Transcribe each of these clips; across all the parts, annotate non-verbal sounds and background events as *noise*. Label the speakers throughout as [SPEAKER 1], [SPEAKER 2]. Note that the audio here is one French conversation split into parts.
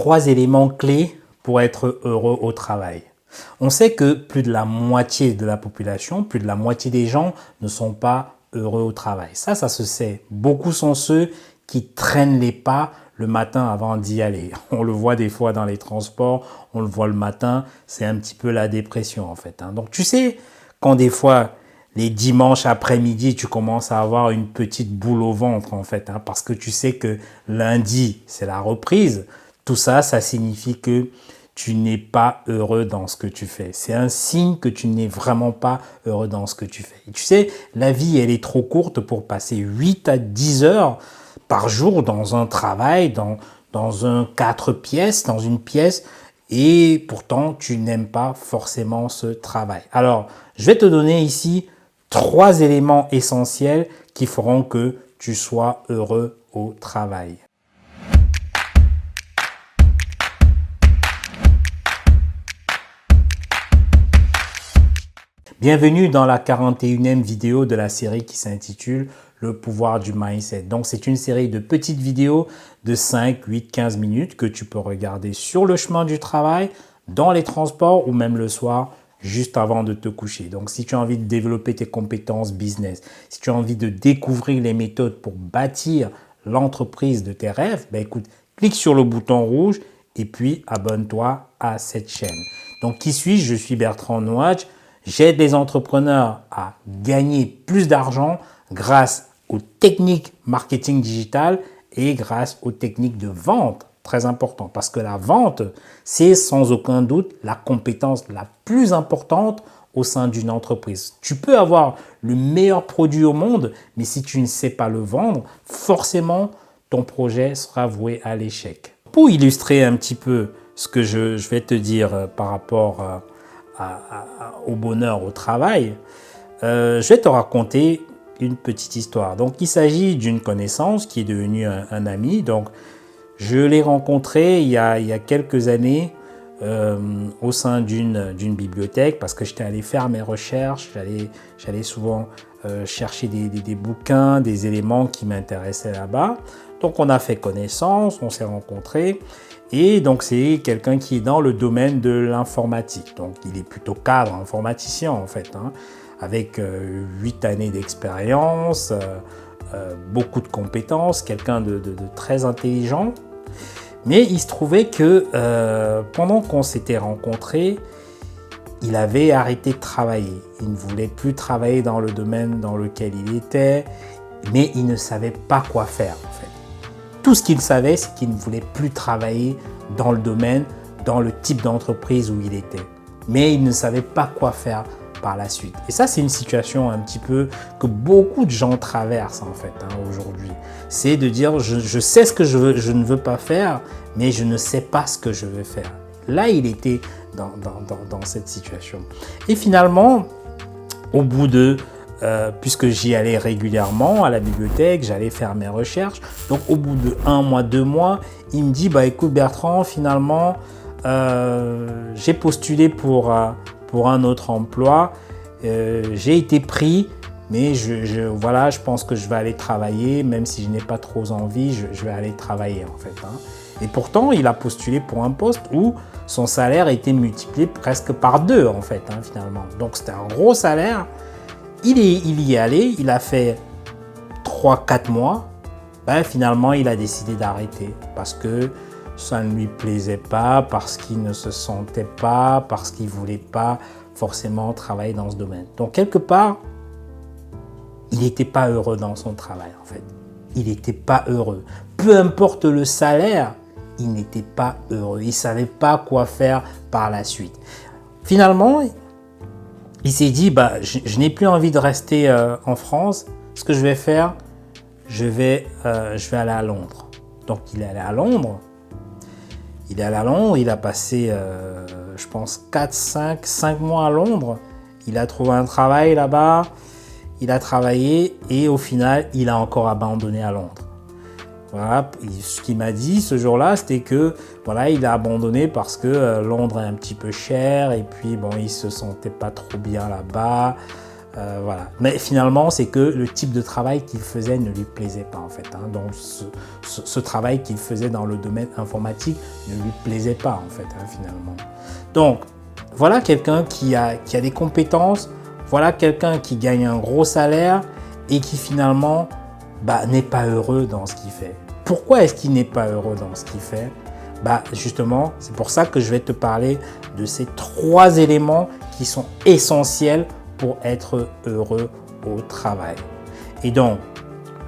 [SPEAKER 1] trois éléments clés pour être heureux au travail. On sait que plus de la moitié de la population, plus de la moitié des gens ne sont pas heureux au travail. Ça, ça se sait. Beaucoup sont ceux qui traînent les pas le matin avant d'y aller. *laughs* On le voit des fois dans les transports, on le voit le matin, c'est un petit peu la dépression en fait. Hein. Donc tu sais, quand des fois les dimanches après-midi, tu commences à avoir une petite boule au ventre en fait, hein, parce que tu sais que lundi, c'est la reprise. Tout ça, ça signifie que tu n'es pas heureux dans ce que tu fais. C'est un signe que tu n'es vraiment pas heureux dans ce que tu fais. Et tu sais, la vie, elle est trop courte pour passer 8 à 10 heures par jour dans un travail, dans, dans un quatre pièces, dans une pièce, et pourtant tu n'aimes pas forcément ce travail. Alors, je vais te donner ici trois éléments essentiels qui feront que tu sois heureux au travail. Bienvenue dans la 41e vidéo de la série qui s'intitule Le pouvoir du mindset. Donc c'est une série de petites vidéos de 5, 8, 15 minutes que tu peux regarder sur le chemin du travail, dans les transports ou même le soir juste avant de te coucher. Donc si tu as envie de développer tes compétences business, si tu as envie de découvrir les méthodes pour bâtir l'entreprise de tes rêves, ben écoute, clique sur le bouton rouge et puis abonne-toi à cette chaîne. Donc qui suis-je? Je suis Bertrand Nouadj J'aide les entrepreneurs à gagner plus d'argent grâce aux techniques marketing digital et grâce aux techniques de vente. Très important parce que la vente, c'est sans aucun doute la compétence la plus importante au sein d'une entreprise. Tu peux avoir le meilleur produit au monde, mais si tu ne sais pas le vendre, forcément, ton projet sera voué à l'échec. Pour illustrer un petit peu ce que je, vais te dire euh, par rapport à au bonheur au travail, euh, je vais te raconter une petite histoire. Donc, il s'agit d'une connaissance qui est devenue un, ami. Donc, je l'ai rencontré il y, a, il y a, quelques années euh, au sein d'une bibliothèque parce que j'étais allé faire mes recherches. J'allais souvent euh, chercher des, des, bouquins, des éléments qui m'intéressaient là-bas. Donc, on a fait connaissance, on s'est rencontrés. Et donc c'est quelqu'un qui est dans le domaine de l'informatique. Donc il est plutôt cadre informaticien en fait, hein, avec euh, huit années d'expérience, euh, euh, beaucoup de compétences, quelqu'un de, très intelligent. Mais il se trouvait que pendant qu'on s'était rencontrés, il avait arrêté de travailler. Il ne voulait plus travailler dans le domaine dans lequel il était, mais il ne savait pas quoi faire. Tout ce qu'il savait, c'est qu'il ne voulait plus travailler dans le domaine, dans le type d'entreprise où il était. Mais il ne savait pas quoi faire par la suite. Et ça, c'est une situation un petit peu que beaucoup de gens traversent en fait hein, aujourd'hui. C'est de dire, je, sais ce que je, veux, je ne veux pas faire, mais je ne sais pas ce que je veux faire. Là, il était dans, dans cette situation. Et finalement, au bout de euh, puisque j'y allais régulièrement à la bibliothèque, j'allais faire mes recherches. Donc au bout de un mois, deux mois, il me dit, bah écoute Bertrand, finalement, euh, j'ai postulé pour, euh, pour un autre emploi, j'ai été pris, mais je, voilà, je pense que je vais aller travailler, même si je n'ai pas trop envie, je, vais aller travailler en fait. Hein. Et pourtant, il a postulé pour un poste où son salaire été multiplié presque par deux en fait, hein, finalement. Donc c'était un gros salaire. Il, y est allé, il a fait 3-4 mois. Ben, finalement, il a décidé d'arrêter parce que ça ne lui plaisait pas, parce qu'il ne se sentait pas, parce qu'il ne voulait pas forcément travailler dans ce domaine. Donc, quelque part, il n'était pas heureux dans son travail, en fait. Il n'était pas heureux. Peu importe le salaire, il n'était pas heureux. Il ne savait pas quoi faire par la suite. Finalement, il s'est dit, bah, je, n'ai plus envie de rester euh, en France. Ce que je vais faire, je vais, euh, je vais aller à Londres. Donc il est allé à Londres. Il est allé à Londres, il a passé, euh, je pense, 4, 5, 5 mois à Londres. Il a trouvé un travail là-bas, il a travaillé et au final, il a encore abandonné à Londres. Voilà, ce qu'il m'a dit ce jour-là, c'était que voilà, il a abandonné parce que euh, Londres est un petit peu cher et puis bon, il se sentait pas trop bien là-bas. Euh, voilà. Mais finalement, c'est que le type de travail qu'il faisait ne lui plaisait pas en fait. Hein. Donc ce, travail qu'il faisait dans le domaine informatique ne lui plaisait pas en fait hein, finalement. Donc voilà quelqu'un qui a, qui a des compétences, voilà quelqu'un qui gagne un gros salaire et qui finalement bah, n'est pas heureux dans ce qu'il fait. Pourquoi est-ce qu'il n'est pas heureux dans ce qu'il fait? Bah, Justement, c'est pour ça que je vais te parler de ces trois éléments qui sont essentiels pour être heureux au travail. Et donc,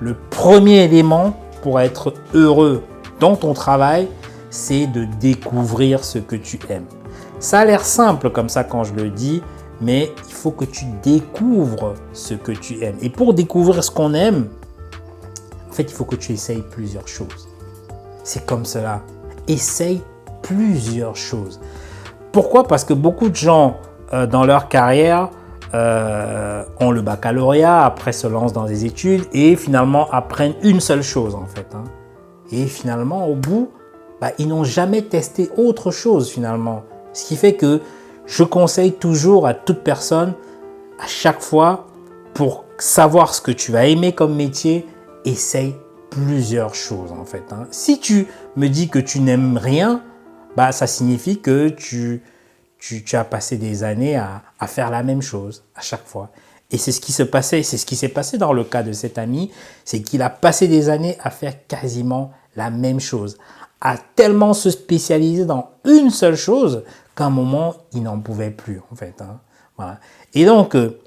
[SPEAKER 1] le premier élément pour être heureux dans ton travail, c'est de découvrir ce que tu aimes. Ça a l'air simple comme ça quand je le dis, mais il faut que tu découvres ce que tu aimes. Et pour découvrir ce qu'on aime, en fait, il faut que tu essayes plusieurs choses. C'est comme cela. Essaye plusieurs choses. Pourquoi? Parce que beaucoup de gens euh, dans leur carrière euh, ont le baccalauréat, après se lancent dans des études et finalement apprennent une seule chose en fait. Hein. Et finalement, au bout, bah, ils n'ont jamais testé autre chose finalement. Ce qui fait que je conseille toujours à toute personne, à chaque fois, pour savoir ce que tu vas aimer comme métier, essaye plusieurs choses en fait. Hein. Si tu me dis que tu n'aimes rien, bah, ça signifie que tu tu, as passé des années à, faire la même chose à chaque fois. Et c'est ce qui se passait, c'est ce qui s'est passé dans le cas de cet ami, c'est qu'il a passé des années à faire quasiment la même chose, à tellement se spécialiser dans une seule chose qu'à un moment, il n'en pouvait plus, en fait. Hein. Et donc, euh,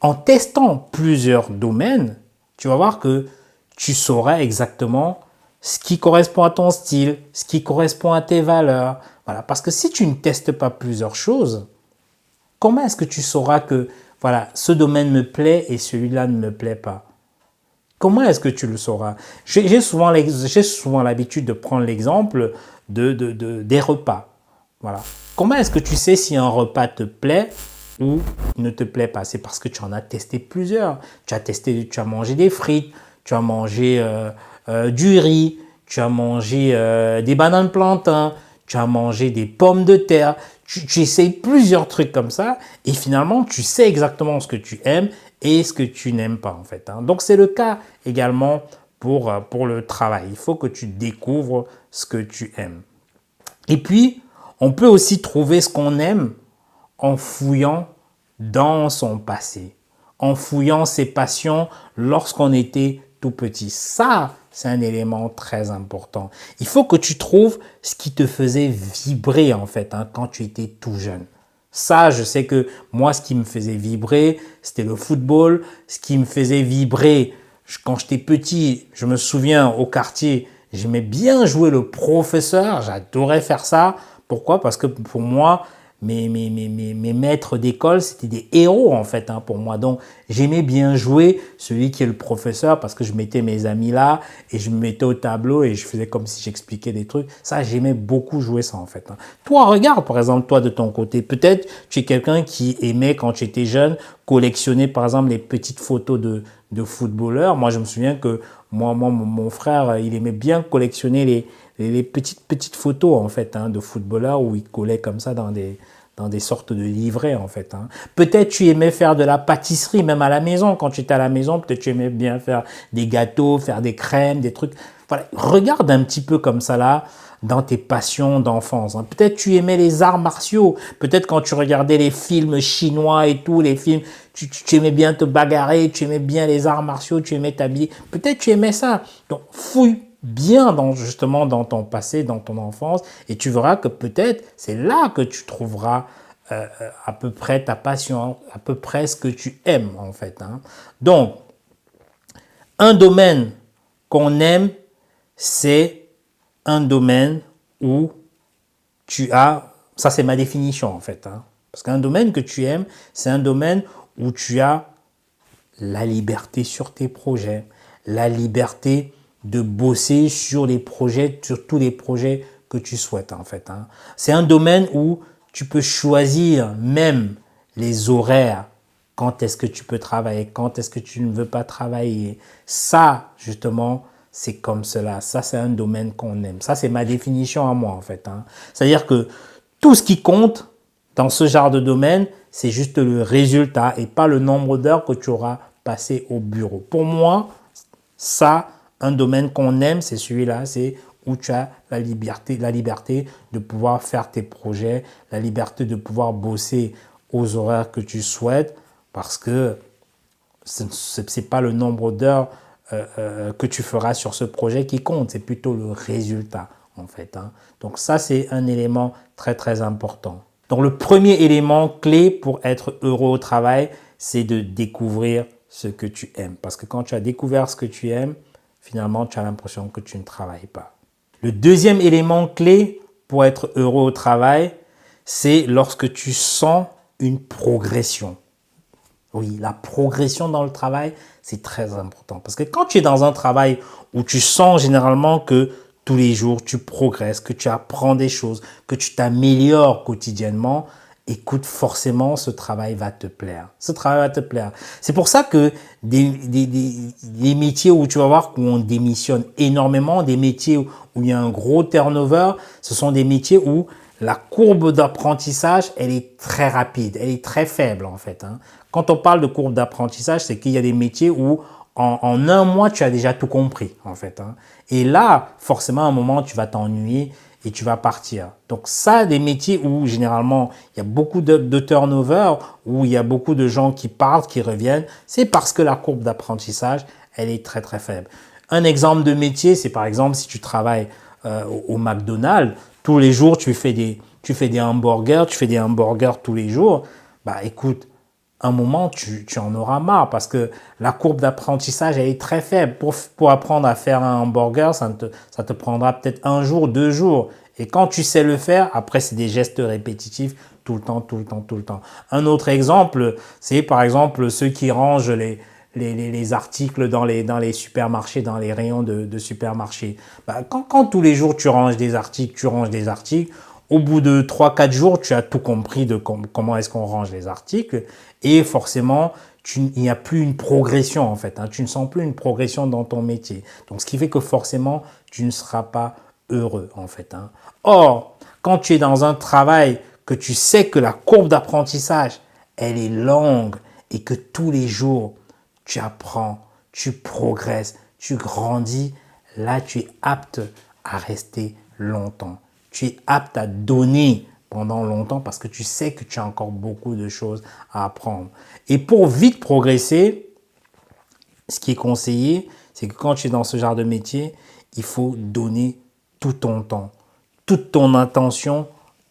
[SPEAKER 1] en testant plusieurs domaines, tu vas voir que tu sauras exactement ce qui correspond à ton style, ce qui correspond à tes valeurs, voilà, parce que si tu ne testes pas plusieurs choses, comment est-ce que tu sauras que voilà, ce domaine me plaît et celui-là ne me plaît pas? Comment est-ce que tu le sauras? J'ai souvent l'habitude de prendre l'exemple de, des repas. Voilà. Comment est-ce que tu sais si un repas te plaît ou ne te plaît pas? C'est parce que tu en as testé plusieurs. Tu as testé, tu as mangé des frites, tu as mangé euh, euh, du riz, tu as mangé euh, des bananes plantains, tu as mangé des pommes de terre, tu, tu, essayes plusieurs trucs comme ça et finalement tu sais exactement ce que tu aimes et ce que tu n'aimes pas en fait. Hein. Donc c'est le cas également pour, pour le travail. Il faut que tu découvres ce que tu aimes. Et puis, on peut aussi trouver ce qu'on aime en fouillant dans son passé, en fouillant ses passions lorsqu'on était tout petit. Ça, c'est un élément très important. Il faut que tu trouves ce qui te faisait vibrer en fait hein, quand tu étais tout jeune. Ça, je sais que moi, ce qui me faisait vibrer, c'était le football. Ce qui me faisait vibrer quand j'étais petit, je me souviens au quartier, j'aimais bien jouer le professeur, j'adorais faire ça. Pourquoi? Parce que pour moi, mes, mes, mes, mes maîtres d'école, c'était des héros en fait hein, pour moi. Donc j'aimais bien jouer celui qui est le professeur parce que je mettais mes amis là et je me mettais au tableau et je faisais comme si j'expliquais des trucs. Ça, j'aimais beaucoup jouer ça en fait. Hein. Toi, regarde par exemple, toi de ton côté, peut-être tu es quelqu'un qui aimait quand tu étais jeune collectionner par exemple les petites photos de, de footballeurs. Moi, je me souviens que moi, moi mon frère, il aimait bien collectionner les les, petites, petites photos en fait hein, de footballeurs où ils collaient comme ça dans des, dans des sortes de livrets en fait. Hein. Peut-être tu aimais faire de la pâtisserie même à la maison. Quand tu étais à la maison, peut-être tu aimais bien faire des gâteaux, faire des crèmes, des trucs. Voilà, regarde un petit peu comme ça là dans tes passions d'enfance. Hein. Peut-être tu aimais les arts martiaux. Peut-être quand tu regardais les films chinois et tout, les films, tu, tu, aimais bien te bagarrer, tu aimais bien les arts martiaux, tu aimais t'habiller. Peut-être tu aimais ça. Donc fouille bien dans, justement dans ton passé, dans ton enfance, et tu verras que peut-être c'est là que tu trouveras euh, à peu près ta passion, à peu près ce que tu aimes en fait. Hein. Donc, un domaine qu'on aime, c'est un domaine où tu as, ça c'est ma définition en fait, hein. parce qu'un domaine que tu aimes, c'est un domaine où tu as la liberté sur tes projets, la liberté de bosser sur les projets, sur tous les projets que tu souhaites en fait. Hein. C'est un domaine où tu peux choisir même les horaires, quand est-ce que tu peux travailler, quand est-ce que tu ne veux pas travailler? Ça, justement, c'est comme cela. Ça, c'est un domaine qu'on aime. Ça, c'est ma définition à moi en fait. Hein. C'est-à-dire que tout ce qui compte dans ce genre de domaine, c'est juste le résultat et pas le nombre d'heures que tu auras passé au bureau. Pour moi, ça, un domaine qu'on aime, c'est celui-là, c'est où tu as la liberté, la liberté de pouvoir faire tes projets, la liberté de pouvoir bosser aux horaires que tu souhaites, parce que ce n'est pas le nombre d'heures euh, euh, que tu feras sur ce projet qui compte, c'est plutôt le résultat en fait. Hein. Donc ça, c'est un élément très très important. Donc le premier élément clé pour être heureux au travail, c'est de découvrir ce que tu aimes. Parce que quand tu as découvert ce que tu aimes, finalement, tu as l'impression que tu ne travailles pas. Le deuxième élément clé pour être heureux au travail, c'est lorsque tu sens une progression. Oui, la progression dans le travail, c'est très important. Parce que quand tu es dans un travail où tu sens généralement que tous les jours tu progresses, que tu apprends des choses, que tu t'améliores quotidiennement, écoute, forcément, ce travail va te plaire. Ce travail va te plaire. C'est pour ça que des, des, des, métiers où tu vas voir qu'on démissionne énormément, des métiers où, il y a un gros turnover, ce sont des métiers où la courbe d'apprentissage, elle est très rapide, elle est très faible en fait. Hein. Quand on parle de courbe d'apprentissage, c'est qu'il y a des métiers où en, en, un mois, tu as déjà tout compris en fait. Hein. Et là, forcément, à un moment, tu vas t'ennuyer et tu vas partir. Donc ça, des métiers où généralement il y a beaucoup de, turnover, où il y a beaucoup de gens qui partent, qui reviennent, c'est parce que la courbe d'apprentissage, elle est très très faible. Un exemple de métier, c'est par exemple si tu travailles euh, au, McDonald's, tous les jours tu fais des tu fais des hamburgers, tu fais des hamburgers tous les jours, bah écoute, un moment, tu, en auras marre parce que la courbe d'apprentissage, elle est très faible. Pour, pour apprendre à faire un hamburger, ça te, ça te prendra peut-être un jour, deux jours. Et quand tu sais le faire, après, c'est des gestes répétitifs tout le temps, tout le temps, tout le temps. Un autre exemple, c'est par exemple ceux qui rangent les, les, les, les, articles dans les, dans les supermarchés, dans les rayons de, de supermarchés. Bah, quand, quand tous les jours tu ranges des articles, tu ranges des articles, au bout de 3-4 jours, tu as tout compris de comment est-ce qu'on range les articles et forcément, il n'y a plus une progression en fait. Hein. tu ne sens plus une progression dans ton métier. Donc, ce qui fait que forcément, tu ne seras pas heureux en fait. Hein. Or, quand tu es dans un travail que tu sais que la courbe d'apprentissage, elle est longue et que tous les jours, tu apprends, tu progresses, tu grandis, là, tu es apte à rester longtemps tu es apte à donner pendant longtemps parce que tu sais que tu as encore beaucoup de choses à apprendre. Et pour vite progresser, ce qui est conseillé, c'est que quand tu es dans ce genre de métier, il faut donner tout ton temps, toute ton attention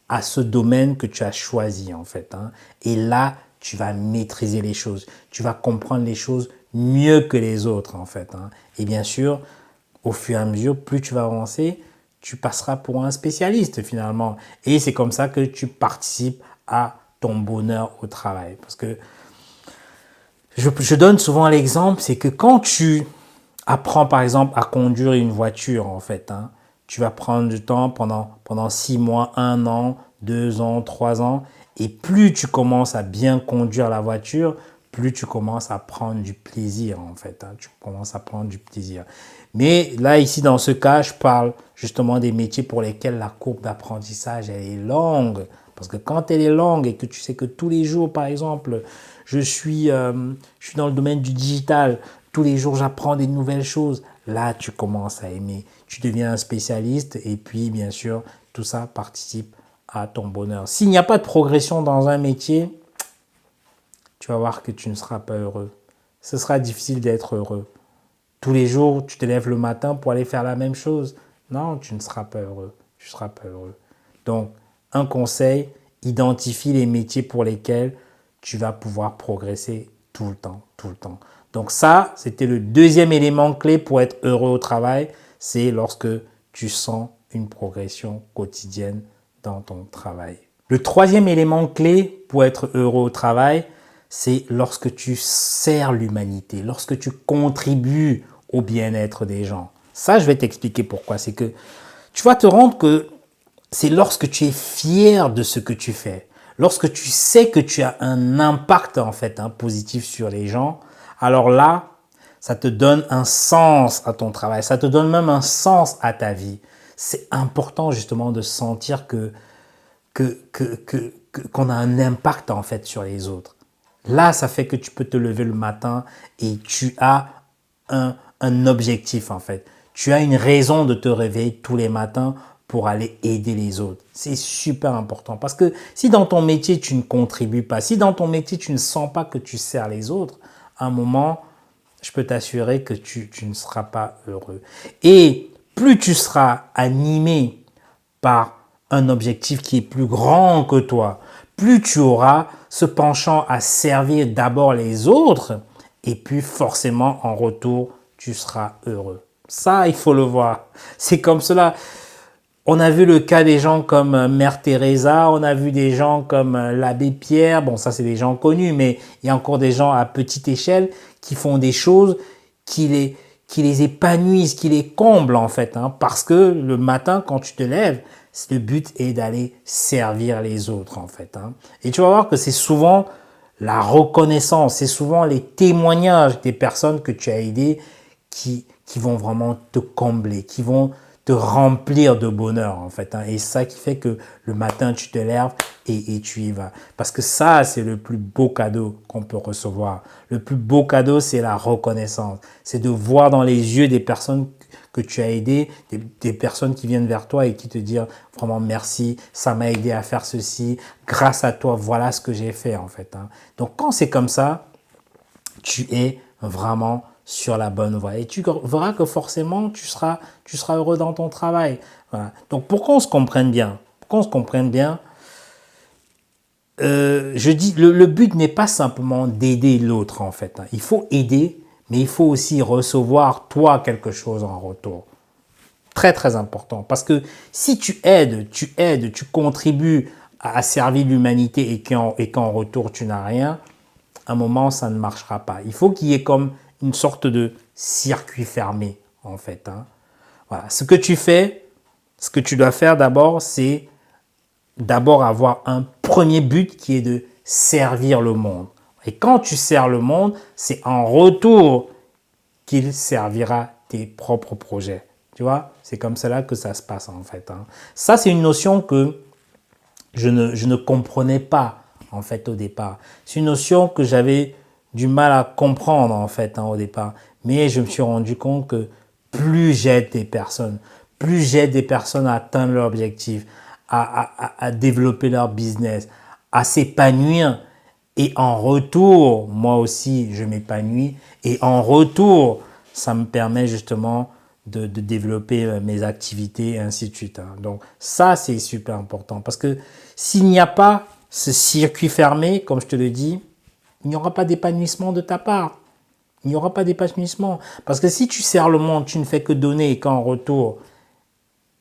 [SPEAKER 1] à ce domaine que tu as choisi en fait. Hein. Et là, tu vas maîtriser les choses, tu vas comprendre les choses mieux que les autres en fait. Hein. Et bien sûr, au fur et à mesure, plus tu vas avancer, tu passeras pour un spécialiste finalement. Et c'est comme ça que tu participes à ton bonheur au travail. Parce que je, donne souvent l'exemple, c'est que quand tu apprends par exemple à conduire une voiture, en fait, hein, tu vas prendre du temps pendant, pendant six mois, un an, deux ans, trois ans. Et plus tu commences à bien conduire la voiture, plus tu commences à prendre du plaisir en fait. Hein. tu commences à prendre du plaisir. Mais là, ici, dans ce cas, je parle justement des métiers pour lesquels la courbe d'apprentissage, elle est longue. Parce que quand elle est longue et que tu sais que tous les jours, par exemple, je suis, euh, je suis dans le domaine du digital, tous les jours, j'apprends des nouvelles choses, là, tu commences à aimer. Tu deviens un spécialiste et puis, bien sûr, tout ça participe à ton bonheur. S'il n'y a pas de progression dans un métier, tu vas voir que tu ne seras pas heureux. Ce sera difficile d'être heureux tous les jours, tu te lèves le matin pour aller faire la même chose. Non, tu ne seras pas heureux. Tu ne seras pas heureux. Donc, un conseil, identifie les métiers pour lesquels tu vas pouvoir progresser tout le temps, tout le temps. Donc ça, c'était le deuxième élément clé pour être heureux au travail, c'est lorsque tu sens une progression quotidienne dans ton travail. Le troisième élément clé pour être heureux au travail, c'est lorsque tu sers l'humanité, lorsque tu contribues au bien-être des gens. Ça, je vais t'expliquer pourquoi. C'est que tu vas te rendre que c'est lorsque tu es fier de ce que tu fais, lorsque tu sais que tu as un impact en fait un positif sur les gens, alors là, ça te donne un sens à ton travail, ça te donne même un sens à ta vie. C'est important justement de sentir que, que, que, que, qu'on a un impact en fait sur les autres. Là, ça fait que tu peux te lever le matin et tu as un, objectif en fait. Tu as une raison de te réveiller tous les matins pour aller aider les autres. C'est super important parce que si dans ton métier tu ne contribues pas, si dans ton métier tu ne sens pas que tu sers les autres, à un moment, je peux t'assurer que tu, ne seras pas heureux. Et plus tu seras animé par un objectif qui est plus grand que toi, plus tu auras ce penchant à servir d'abord les autres et puis forcément en retour, tu seras heureux. Ça, il faut le voir. *laughs* C'est comme cela. On a vu le cas des gens comme euh, Mère Teresa, on a vu des gens comme euh, l'abbé Pierre, bon ça c'est des gens connus, mais il y a encore des gens à petite échelle qui font des choses qui les, qui les épanouissent, qui les comblent en fait, hein, parce que le matin quand tu te lèves, le but est d'aller servir les autres en fait. Hein. Et tu vas voir que c'est souvent la reconnaissance, c'est souvent les témoignages des personnes que tu as aidées qui, qui vont vraiment te combler, qui vont te remplir de bonheur en fait. Hein. Et ça qui fait que le matin tu te lèves et, et tu y vas. Parce que ça c'est le plus beau cadeau qu'on peut recevoir. Le plus beau cadeau c'est la reconnaissance. C'est de voir dans les yeux des personnes que tu as aidées, des, personnes qui viennent vers toi et qui te disent vraiment merci, ça m'a aidé à faire ceci, grâce à toi, voilà ce que j'ai fait en fait. Hein. Donc quand c'est comme ça, tu es vraiment sur la bonne voie. Et tu verras que forcément, tu seras, tu seras heureux dans ton travail. Donc, pour qu'on se comprenne bien, qu'on se comprenne bien, euh, je dis, le, but n'est pas simplement d'aider l'autre, en fait. Hein. Il faut aider, mais il faut aussi recevoir, toi, quelque chose en retour. Très, très important. Parce que si tu aides, tu aides, tu contribues à, servir l'humanité et qu'en retour, tu n'as rien, à un moment, ça ne marchera pas. Il faut qu'il y ait comme une sorte de circuit fermé, en fait. Hein. Voilà. Ce que tu fais, ce que tu dois faire d'abord, c'est d'abord avoir un premier but qui est de servir le monde. Et quand tu sers le monde, c'est en retour qu'il servira tes propres projets. Tu vois, c'est comme cela que ça se passe en fait. Hein. Ça, c'est une notion que je ne, je ne comprenais pas en fait au départ. C'est une notion que j'avais du mal à comprendre en fait hein, au départ. Mais je me suis rendu compte que plus j'aide des personnes, plus j'aide des personnes à atteindre leur objectif, à, développer leur business, à s'épanouir. Et en retour, moi aussi, je m'épanouis. Et en retour, ça me permet justement de, de, développer euh, mes activités et ainsi de suite. Hein. Donc ça, c'est super important. Parce que s'il n'y a pas ce circuit fermé, comme je te le dis, il n'y aura pas d'épanouissement de ta part. Il n'y aura pas d'épanouissement. Parce que si tu sers le monde, tu ne fais que donner et qu'en retour,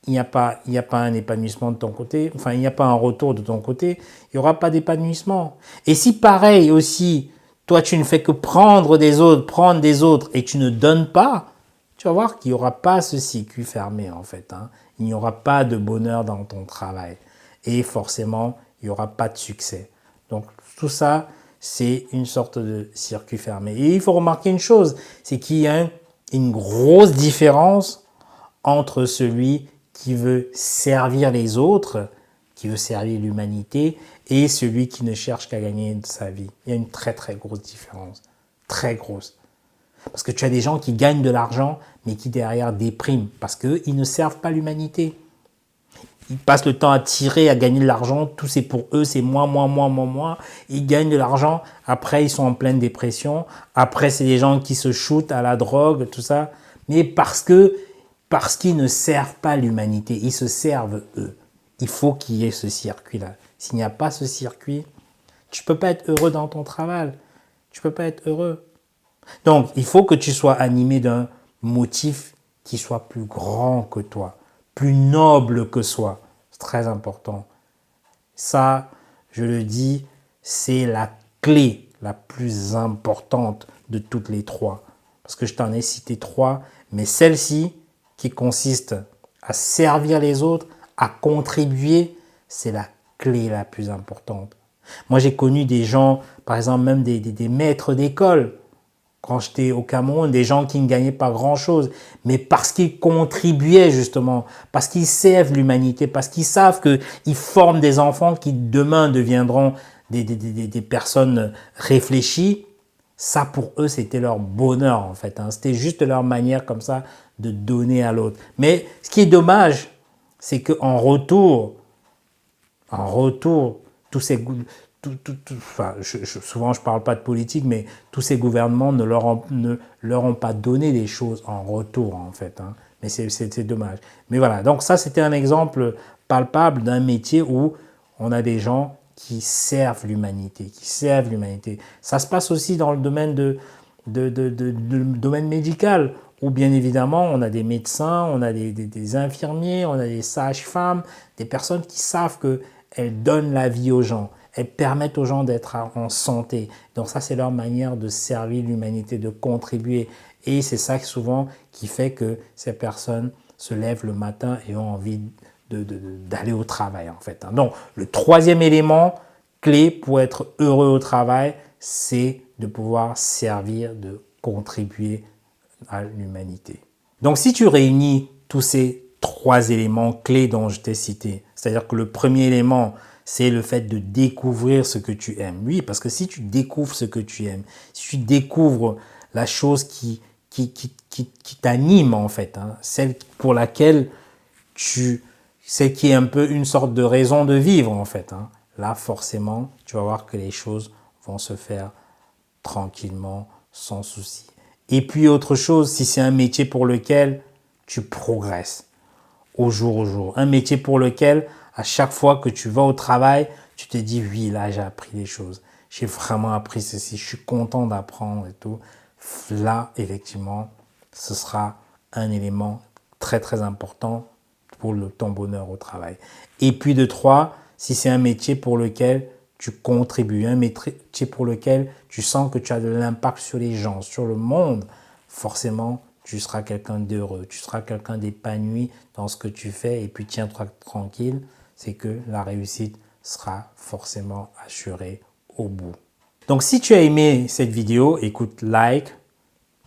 [SPEAKER 1] il n'y a, pas, il a pas un épanouissement de ton côté, enfin, il n'y a pas un retour de ton côté, il n'y aura pas d'épanouissement. Et si pareil aussi, toi, tu ne fais que prendre des autres, prendre des autres et tu ne donnes pas, tu vas voir qu'il n'y aura pas ce circuit fermé en fait. Hein. Il n'y aura pas de bonheur dans ton travail. Et forcément, il n'y aura pas de succès. Donc tout ça, c'est une sorte de circuit fermé. Et il faut remarquer une chose, c'est qu'il y a une grosse différence entre celui qui veut servir les autres, qui veut servir l'humanité, et celui qui ne cherche qu'à gagner de sa vie. Il y a une très très grosse différence. Très grosse. Parce que tu as des gens qui gagnent de l'argent, mais qui derrière dépriment, parce qu'ils ne servent pas l'humanité ils passent le temps à tirer, à gagner de l'argent. Tout c'est pour eux, c'est moi, moi, moi, moi, moi. Ils gagnent de l'argent. Après, ils sont en pleine dépression. Après, c'est des gens qui se shootent à la drogue, tout ça. Mais parce que, parce qu'ils ne servent pas l'humanité, ils se servent eux. Il faut qu'il y ait ce circuit-là. S'il n'y a pas ce circuit, tu peux pas être heureux dans ton travail. Tu peux pas être heureux. Donc, il faut que tu sois animé d'un motif qui soit plus grand que toi plus noble que soi. C'est très important. Ça, je le dis, c'est la clé la plus importante de toutes les trois. Parce que je t'en ai cité trois, mais celle-ci, qui consiste à servir les autres, à contribuer, c'est la clé la plus importante. Moi, j'ai connu des gens, par exemple même des, des, des maîtres d'école, quand j'étais au Cameroun, des gens qui ne gagnaient pas grand-chose, mais parce qu'ils contribuaient justement, parce qu'ils servent l'humanité, parce qu'ils savent qu'ils forment des enfants qui demain deviendront des, personnes réfléchies, ça pour eux c'était leur bonheur en fait. Hein. C'était juste leur manière comme ça de donner à l'autre. Mais ce qui est dommage, c'est qu'en retour, en retour, tous ces, enfin, souvent je ne parle pas de politique, mais tous ces gouvernements ne leur ont, ne leur ont pas donné des choses en retour, en fait. Hein. Mais c'est dommage. Mais voilà, donc ça, c'était un exemple palpable d'un métier où on a des gens qui servent l'humanité, qui servent l'humanité. Ça se passe aussi dans le domaine, de, de, de, de, domaine médical, où bien évidemment, on a des médecins, on a des, des, des infirmiers, on a des sages-femmes, des personnes qui savent qu'elles donnent la vie aux gens elles permettent aux gens d'être en santé. Donc ça, c'est leur manière de servir l'humanité, de contribuer. Et c'est ça souvent qui fait que ces personnes se lèvent le matin et ont envie d'aller au travail, en fait. Hein. Donc, le troisième élément clé pour être heureux au travail, c'est de pouvoir servir, de contribuer à l'humanité. Donc, si tu réunis tous ces trois éléments clés dont je t'ai cités, c'est-à-dire que le premier élément, c'est le fait de découvrir ce que tu aimes. Oui, parce que si tu découvres ce que tu aimes, si tu découvres la chose qui, qui, qui, qui, t'anime en fait, hein, celle pour laquelle tu, celle qui est un peu une sorte de raison de vivre en fait, hein, là forcément, tu vas voir que les choses vont se faire tranquillement, sans souci. Et puis autre chose, si c'est un métier pour lequel tu progresses au jour au jour, un métier pour lequel à chaque fois que tu vas au travail, tu te dis, oui, là, j'ai appris des choses. J'ai vraiment appris ceci. Je suis content d'apprendre et tout. Là, effectivement, ce sera un élément très, très important pour le, ton bonheur au travail. Et puis de trois, si c'est un métier pour lequel tu contribues, un métier pour lequel tu sens que tu as de l'impact sur les gens, sur le monde, forcément, tu seras quelqu'un d'heureux, tu seras quelqu'un d'épanoui dans ce que tu fais et puis tiens-toi tranquille c'est que la réussite sera forcément assurée au bout. Donc si tu as aimé cette vidéo, écoute, like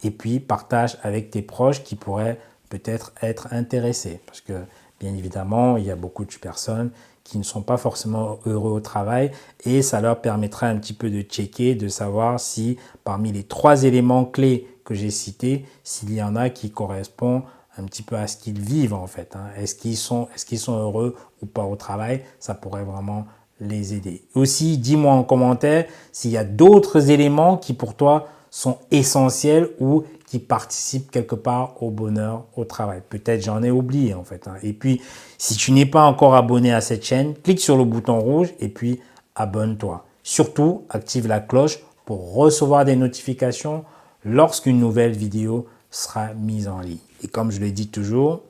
[SPEAKER 1] et puis partage avec tes proches qui pourraient peut-être être intéressés. Parce que bien évidemment, il y a beaucoup de personnes qui ne sont pas forcément heureux au travail et ça leur permettra un petit peu de checker, de savoir si parmi les trois éléments clés que j'ai cités, s'il y en a qui correspondent un petit peu à ce qu'ils vivent en fait. Hein. Est-ce qu'ils sont, est qu'ils sont heureux ou pas au travail? Ça pourrait vraiment les aider. Aussi, dis-moi en commentaire s'il y a d'autres éléments qui pour toi sont essentiels ou qui participent quelque part au bonheur au travail. Peut-être j'en ai oublié en fait. Hein. Et puis, si tu n'es pas encore abonné à cette chaîne, clique sur le bouton rouge et puis abonne-toi. Surtout, active la cloche pour recevoir des notifications lorsqu'une nouvelle vidéo sera mise en ligne. Et comme je le dis toujours,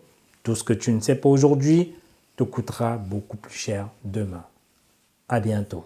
[SPEAKER 1] tout ce que tu ne sais pas aujourd'hui te coûtera beaucoup plus cher demain. À bientôt.